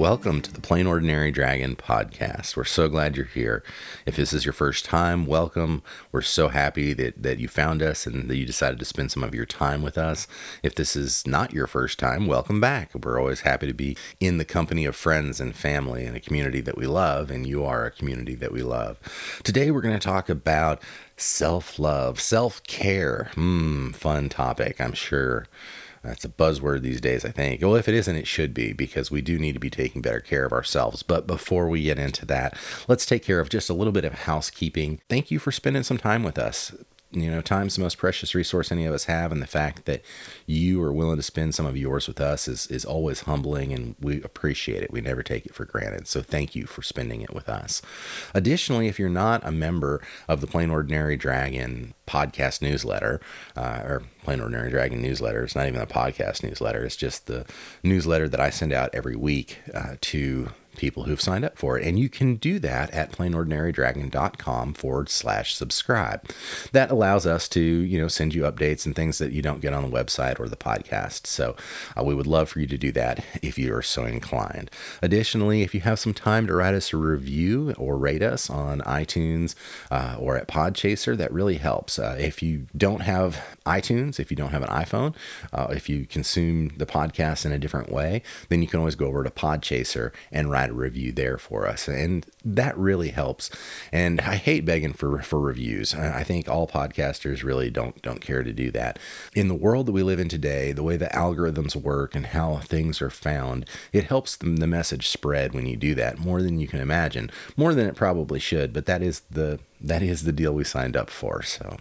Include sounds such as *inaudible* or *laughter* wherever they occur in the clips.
Welcome to the Plain Ordinary Dragon podcast. We're so glad you're here. If this is your first time, welcome. We're so happy that, that you found us and that you decided to spend some of your time with us. If this is not your first time, welcome back. We're always happy to be in the company of friends and family and a community that we love, and you are a community that we love. Today, we're going to talk about self love, self care. Hmm, fun topic, I'm sure. That's a buzzword these days, I think. Well, if it isn't, it should be because we do need to be taking better care of ourselves. But before we get into that, let's take care of just a little bit of housekeeping. Thank you for spending some time with us you know, time's the most precious resource any of us have, and the fact that you are willing to spend some of yours with us is is always humbling, and we appreciate it. We never take it for granted. So thank you for spending it with us. Additionally, if you're not a member of the Plain Ordinary Dragon podcast newsletter, uh, or Plain Ordinary Dragon newsletter, it's not even a podcast newsletter. It's just the newsletter that I send out every week uh, to people who've signed up for it. And you can do that at plainordinarydragon.com forward slash subscribe. That allows us to, you know, send you updates and things that you don't get on the website or the podcast. So uh, we would love for you to do that if you are so inclined. Additionally, if you have some time to write us a review or rate us on iTunes uh, or at Podchaser, that really helps. Uh, if you don't have iTunes, if you don't have an iPhone, uh, if you consume the podcast in a different way, then you can always go over to Podchaser and write a review there for us. And that really helps. And I hate begging for, for reviews. I think all podcasters really don't, don't care to do that. In the world that we live in today, the way the algorithms work and how things are found, it helps the, the message spread when you do that more than you can imagine, more than it probably should. But that is the that is the deal we signed up for. So,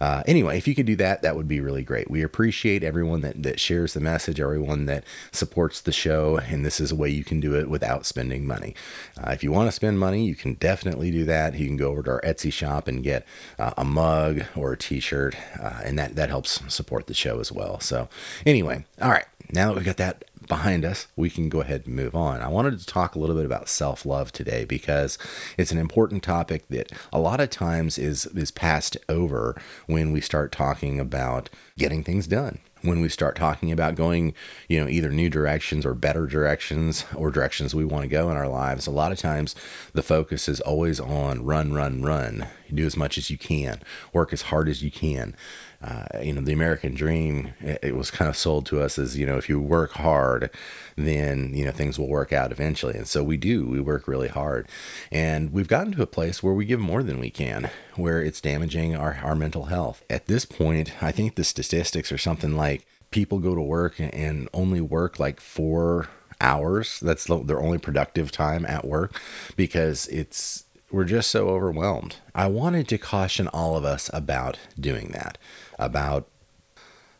uh, anyway, if you could do that, that would be really great. We appreciate everyone that, that shares the message, everyone that supports the show, and this is a way you can do it without spending money. Uh, if you want to spend money, you can definitely do that. You can go over to our Etsy shop and get uh, a mug or a T-shirt, uh, and that that helps support the show as well. So, anyway, all right. Now that we've got that behind us, we can go ahead and move on. I wanted to talk a little bit about self love today because it's an important topic that a lot of times is, is passed over when we start talking about getting things done when we start talking about going, you know, either new directions or better directions or directions we want to go in our lives, a lot of times the focus is always on run, run, run. You do as much as you can, work as hard as you can. Uh, you know, the American dream, it was kind of sold to us as, you know, if you work hard, then, you know, things will work out eventually. And so we do, we work really hard. And we've gotten to a place where we give more than we can, where it's damaging our, our mental health. At this point, I think the statistics are something like people go to work and only work like four hours. That's their only productive time at work because it's we're just so overwhelmed. I wanted to caution all of us about doing that, about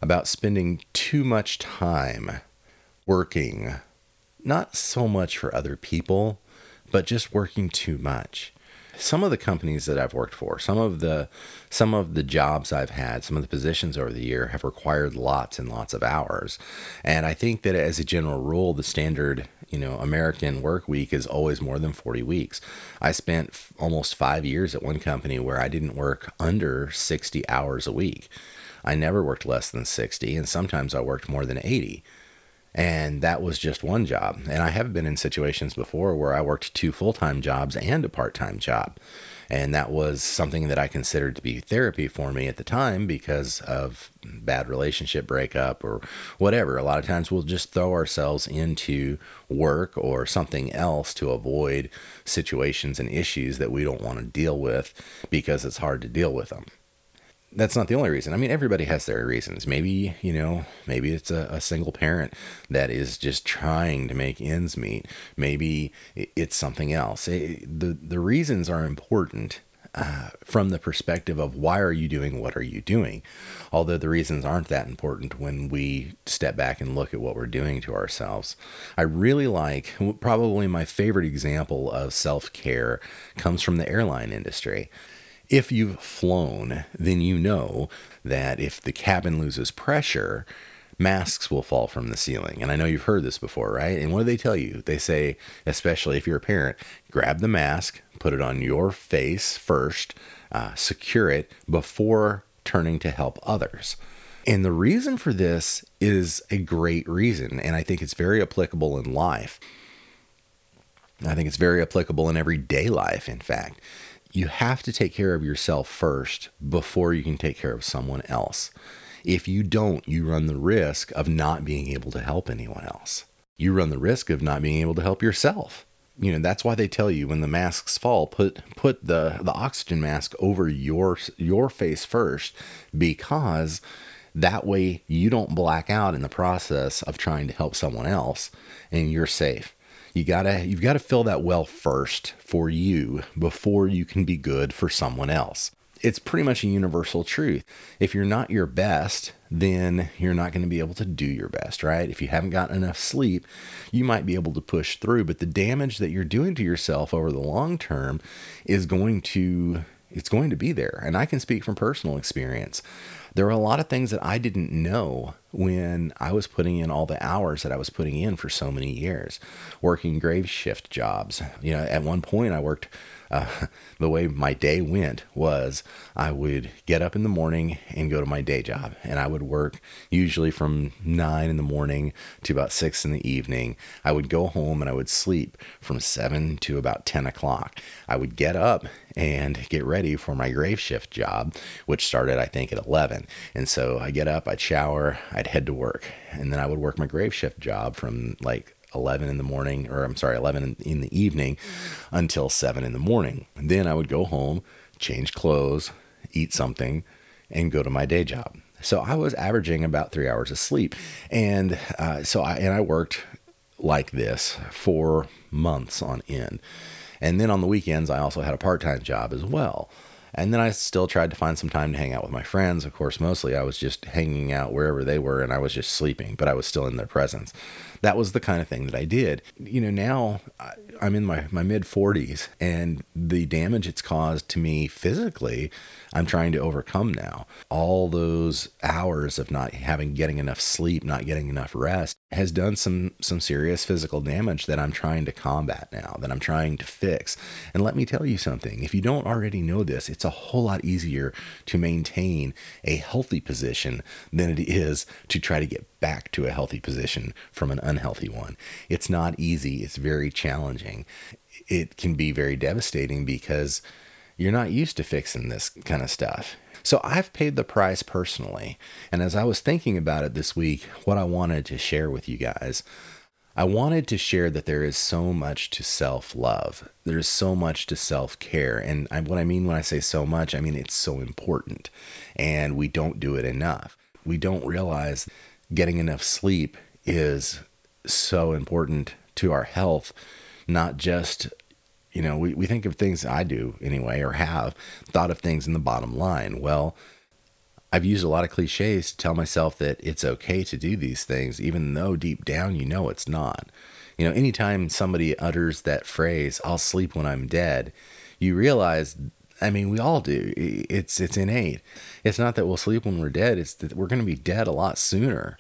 about spending too much time working not so much for other people, but just working too much some of the companies that I've worked for, some of the some of the jobs I've had, some of the positions over the year have required lots and lots of hours. And I think that as a general rule, the standard, you know, American work week is always more than 40 weeks. I spent f- almost 5 years at one company where I didn't work under 60 hours a week. I never worked less than 60 and sometimes I worked more than 80. And that was just one job. And I have been in situations before where I worked two full time jobs and a part time job. And that was something that I considered to be therapy for me at the time because of bad relationship breakup or whatever. A lot of times we'll just throw ourselves into work or something else to avoid situations and issues that we don't want to deal with because it's hard to deal with them that's not the only reason. I mean, everybody has their reasons. Maybe, you know, maybe it's a, a, single parent that is just trying to make ends meet. Maybe it's something else. It, the, the reasons are important uh, from the perspective of why are you doing what are you doing although the reasons aren't that important when we step back and look at what we're doing to ourselves i really like probably my favorite example of self-care comes from the airline industry if you've flown, then you know that if the cabin loses pressure, masks will fall from the ceiling. And I know you've heard this before, right? And what do they tell you? They say, especially if you're a parent, grab the mask, put it on your face first, uh, secure it before turning to help others. And the reason for this is a great reason, and I think it's very applicable in life. I think it's very applicable in everyday life, in fact. You have to take care of yourself first before you can take care of someone else. If you don't, you run the risk of not being able to help anyone else. You run the risk of not being able to help yourself. You know, that's why they tell you when the masks fall, put put the the oxygen mask over your your face first because that way you don't black out in the process of trying to help someone else and you're safe. You gotta you've got to fill that well first for you before you can be good for someone else. It's pretty much a universal truth. If you're not your best, then you're not going to be able to do your best, right? If you haven't gotten enough sleep, you might be able to push through, but the damage that you're doing to yourself over the long term is going to it's going to be there. And I can speak from personal experience. There are a lot of things that I didn't know when I was putting in all the hours that I was putting in for so many years, working grave shift jobs. You know, at one point I worked uh, *laughs* the way my day went was I would get up in the morning and go to my day job, and I would work usually from nine in the morning to about six in the evening. I would go home and I would sleep from seven to about 10 o'clock. I would get up and get ready for my grave shift job, which started, I think, at 11. And so I get up, I'd shower, I'd head to work, and then I would work my grave shift job from like 11 in the morning, or I'm sorry, 11 in the evening until 7 in the morning. And then I would go home, change clothes, eat something, and go to my day job. So I was averaging about three hours of sleep. And uh, so I, and I worked like this for months on end. And then on the weekends, I also had a part time job as well. And then I still tried to find some time to hang out with my friends. Of course, mostly I was just hanging out wherever they were and I was just sleeping, but I was still in their presence. That was the kind of thing that I did. You know, now I'm in my, my mid 40s and the damage it's caused to me physically, I'm trying to overcome now. All those hours of not having getting enough sleep, not getting enough rest has done some some serious physical damage that I'm trying to combat now, that I'm trying to fix. And let me tell you something, if you don't already know this, it's a whole lot easier to maintain a healthy position than it is to try to get back to a healthy position from an unhealthy one. It's not easy, it's very challenging. It can be very devastating because you're not used to fixing this kind of stuff. So I've paid the price personally. And as I was thinking about it this week, what I wanted to share with you guys, I wanted to share that there is so much to self love. There's so much to self care. And I, what I mean when I say so much, I mean it's so important. And we don't do it enough. We don't realize getting enough sleep is so important to our health, not just you know, we, we think of things I do anyway, or have thought of things in the bottom line. Well, I've used a lot of cliches to tell myself that it's okay to do these things, even though deep down you know it's not. You know, anytime somebody utters that phrase, I'll sleep when I'm dead, you realize I mean, we all do. It's it's innate. It's not that we'll sleep when we're dead. It's that we're going to be dead a lot sooner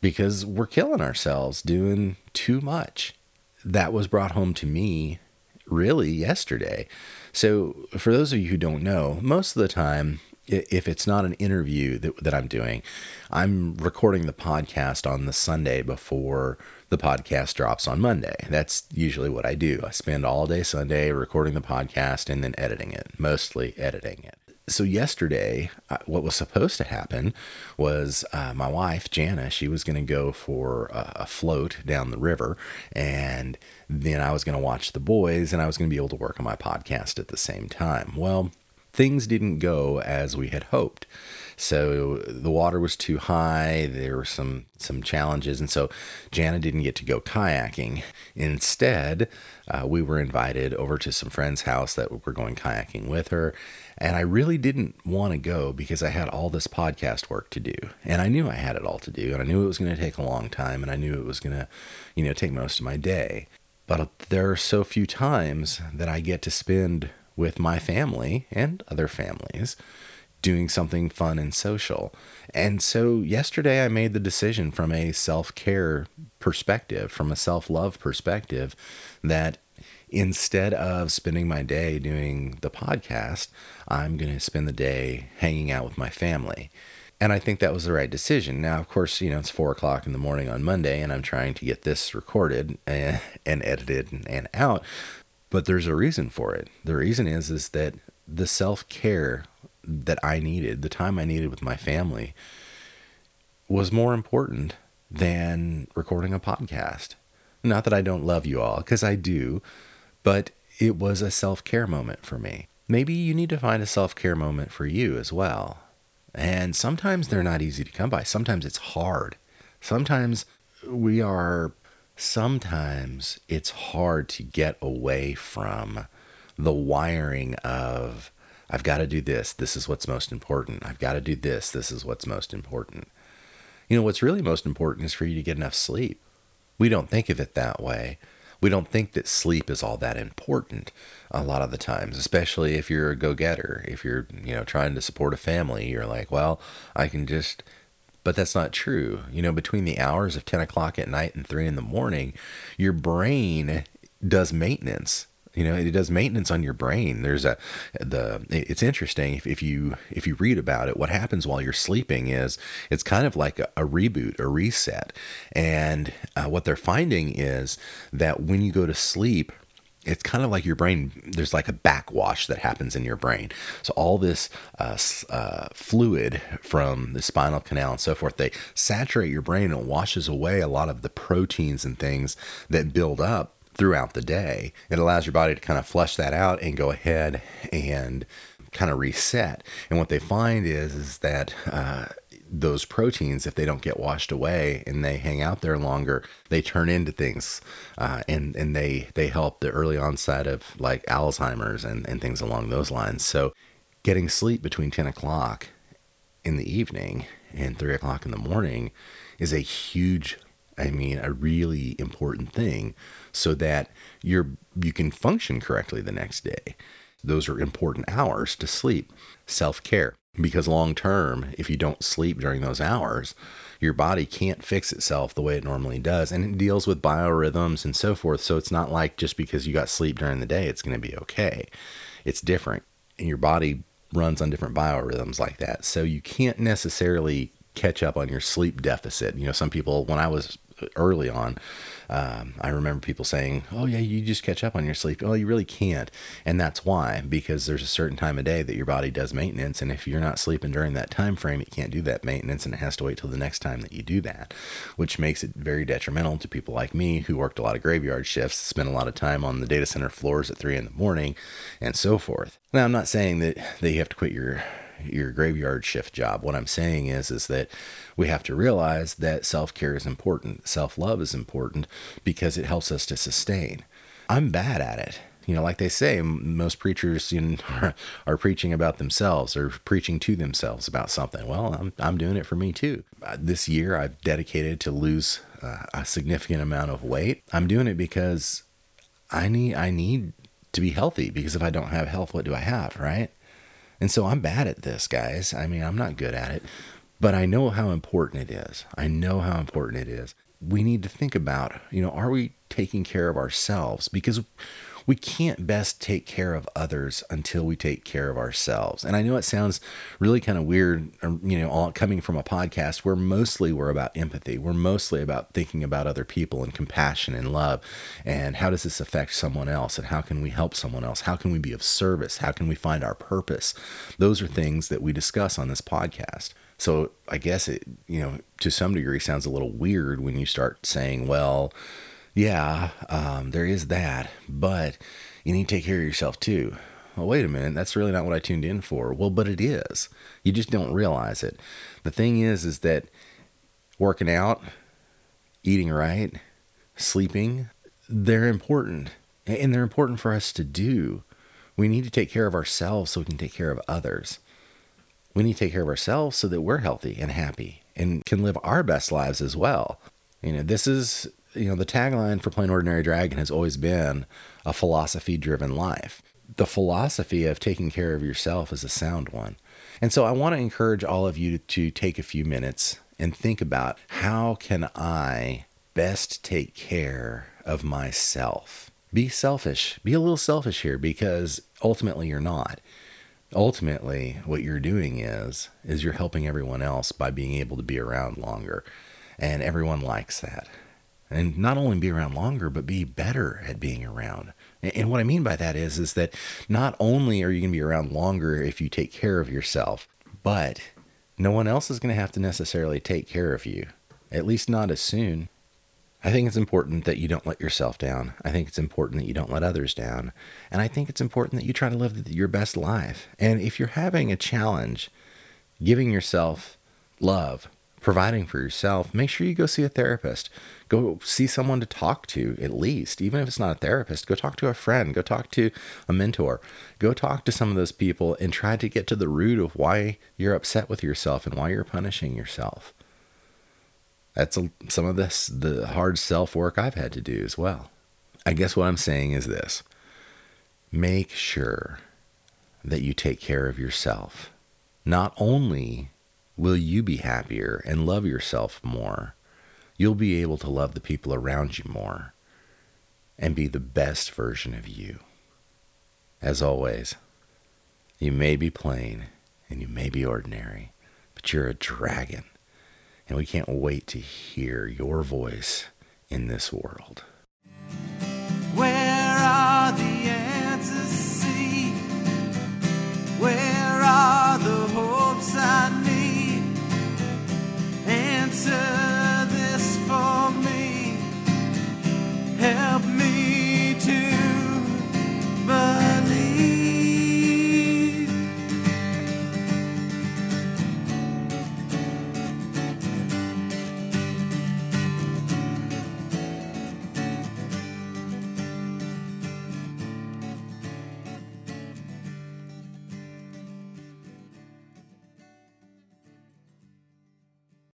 because we're killing ourselves doing too much. That was brought home to me really yesterday. So, for those of you who don't know, most of the time, if it's not an interview that, that I'm doing, I'm recording the podcast on the Sunday before the podcast drops on Monday. That's usually what I do. I spend all day Sunday recording the podcast and then editing it, mostly editing it so yesterday, uh, what was supposed to happen was uh, my wife Jana. She was going to go for a, a, float down the river, and then I was going to watch the boys, and I was going to be able to work on my podcast at the same time. Well, things didn't go as we had hoped. So the water was too high. There were some some challenges, and so Jana didn't get to go kayaking. Instead, uh, we were invited over to some friend's house that were going kayaking with her, and I really didn't want to go because I had all this podcast work to do, and I knew I had it all to do, and I knew it was going to take a long time, and I knew it was going to, you know, take most of my day. But there are so few times that I get to spend with my family and other families doing something fun and social. And so yesterday I made the decision from a self care perspective, from a self love perspective, that instead of spending my day doing the podcast, I'm going to spend the day hanging out with my family. And I think that was the right decision. Now, of course, you know, it's four o'clock in the morning on Monday, and I'm trying to get this recorded and, and edited and, and out. But there's a reason for it. The reason is is that the self care that I needed, the time I needed with my family, was more important than recording a podcast. Not that I don't love you all, because I do, but it was a self care moment for me. Maybe you need to find a self care moment for you as well. And sometimes they're not easy to come by. Sometimes it's hard. Sometimes we are, sometimes it's hard to get away from the wiring of, I've got to do this. This is what's most important. I've got to do this. This is what's most important. You know, what's really most important is for you to get enough sleep. We don't think of it that way. We don't think that sleep is all that important a lot of the times, especially if you're a go-getter. If you're, you know, trying to support a family, you're like, well, I can just but that's not true. You know, between the hours of 10 o'clock at night and 3 in the morning, your brain does maintenance. You know it does maintenance on your brain. There's a the it's interesting if, if you if you read about it what happens while you're sleeping is it's kind of like a, a reboot a reset. And uh, what they're finding is that when you go to sleep it's kind of like your brain there's like a backwash that happens in your brain so all this uh, uh, fluid from the spinal canal and so forth they saturate your brain and washes away a lot of the proteins and things that build up throughout the day. It allows your body to kind of flush that out and go ahead and kind of reset. And what they find is is that uh, those proteins, if they don't get washed away and they hang out there longer, they turn into things, uh, and and they they help the early onset of like Alzheimer's and and things along those lines. So, getting sleep between ten o'clock in the evening and three o'clock in the morning is a huge I mean, a really important thing so that you're you can function correctly the next day. Those are important hours to sleep. Self-care because long term, if you don't sleep during those hours, your body can't fix itself the way it normally does and it deals with biorhythms and so forth. So it's not like just because you got sleep during the day it's going to be okay. It's different and your body runs on different biorhythms like that. So you can't necessarily catch up on your sleep deficit. You know, some people when I was early on, um, I remember people saying, "Oh yeah, you just catch up on your sleep." Well, you really can't, and that's why because there's a certain time of day that your body does maintenance, and if you're not sleeping during that time frame, it can't do that maintenance, and it has to wait till the next time that you do that, which makes it very detrimental to people like me who worked a lot of graveyard shifts, spent a lot of time on the data center floors at three in the morning, and so forth. Now, I'm not saying that that you have to quit your your graveyard shift job. What I'm saying is is that we have to realize that self-care is important. Self-love is important because it helps us to sustain. I'm bad at it. You know, like they say, most preachers you know, *laughs* are, are preaching about themselves or preaching to themselves about something. Well, I'm, I'm doing it for me too. Uh, this year, I've dedicated to lose uh, a significant amount of weight. I'm doing it because I need I need to be healthy. Because if I don't have health, what do I have, right? And so I'm bad at this, guys. I mean, I'm not good at it, but I know how important it is. I know how important it is. We need to think about, you know, are we taking care of ourselves? Because we can't best take care of others until we take care of ourselves. And I know it sounds really kind of weird, um, you know, all coming from a podcast where mostly we're about empathy. We're mostly about thinking about other people and compassion and love. And how does this affect someone else? And how can we help someone else? How can we be of service? How can we find our purpose? Those are things that we discuss on this podcast. So I guess it, you know, to some degree sounds a little weird when you start saying, well, yeah, um, there is that, but you need to take care of yourself too. Well, wait a minute, that's really not what I tuned in for. Well, but it is. You just don't realize it. The thing is, is that working out, eating right, sleeping, they're important. And they're important for us to do. We need to take care of ourselves so we can take care of others. We need to take care of ourselves so that we're healthy and happy and can live our best lives as well. You know, this is you know, the tagline for Plain Ordinary Dragon has always been a philosophy driven life. The philosophy of taking care of yourself is a sound one. And so I want to encourage all of you to take a few minutes and think about how can I best take care of myself? be selfish. Be a little selfish here because ultimately you're not. Ultimately, what you're doing is is you're helping everyone else by being able to be around longer. And everyone likes that. And not only be around longer, but be better at being around. And what I mean by that is is that not only are you going to be around longer if you take care of yourself, but no one else is going to have to necessarily take care of you. At least not as soon. I think it's important that you don't let yourself down. I think it's important that you don't let others down. And I think it's important that you try to live your best life. And if you're having a challenge, giving yourself love, providing for yourself, make sure you go see a therapist. Go see someone to talk to, at least. Even if it's not a therapist, go talk to a friend, go talk to a mentor, go talk to some of those people and try to get to the root of why you're upset with yourself and why you're punishing yourself. That's a, some of this, the hard self work I've had to do as well. I guess what I'm saying is this make sure that you take care of yourself. Not only will you be happier and love yourself more, you'll be able to love the people around you more and be the best version of you. As always, you may be plain and you may be ordinary, but you're a dragon and we can't wait to hear your voice in this world. Where are the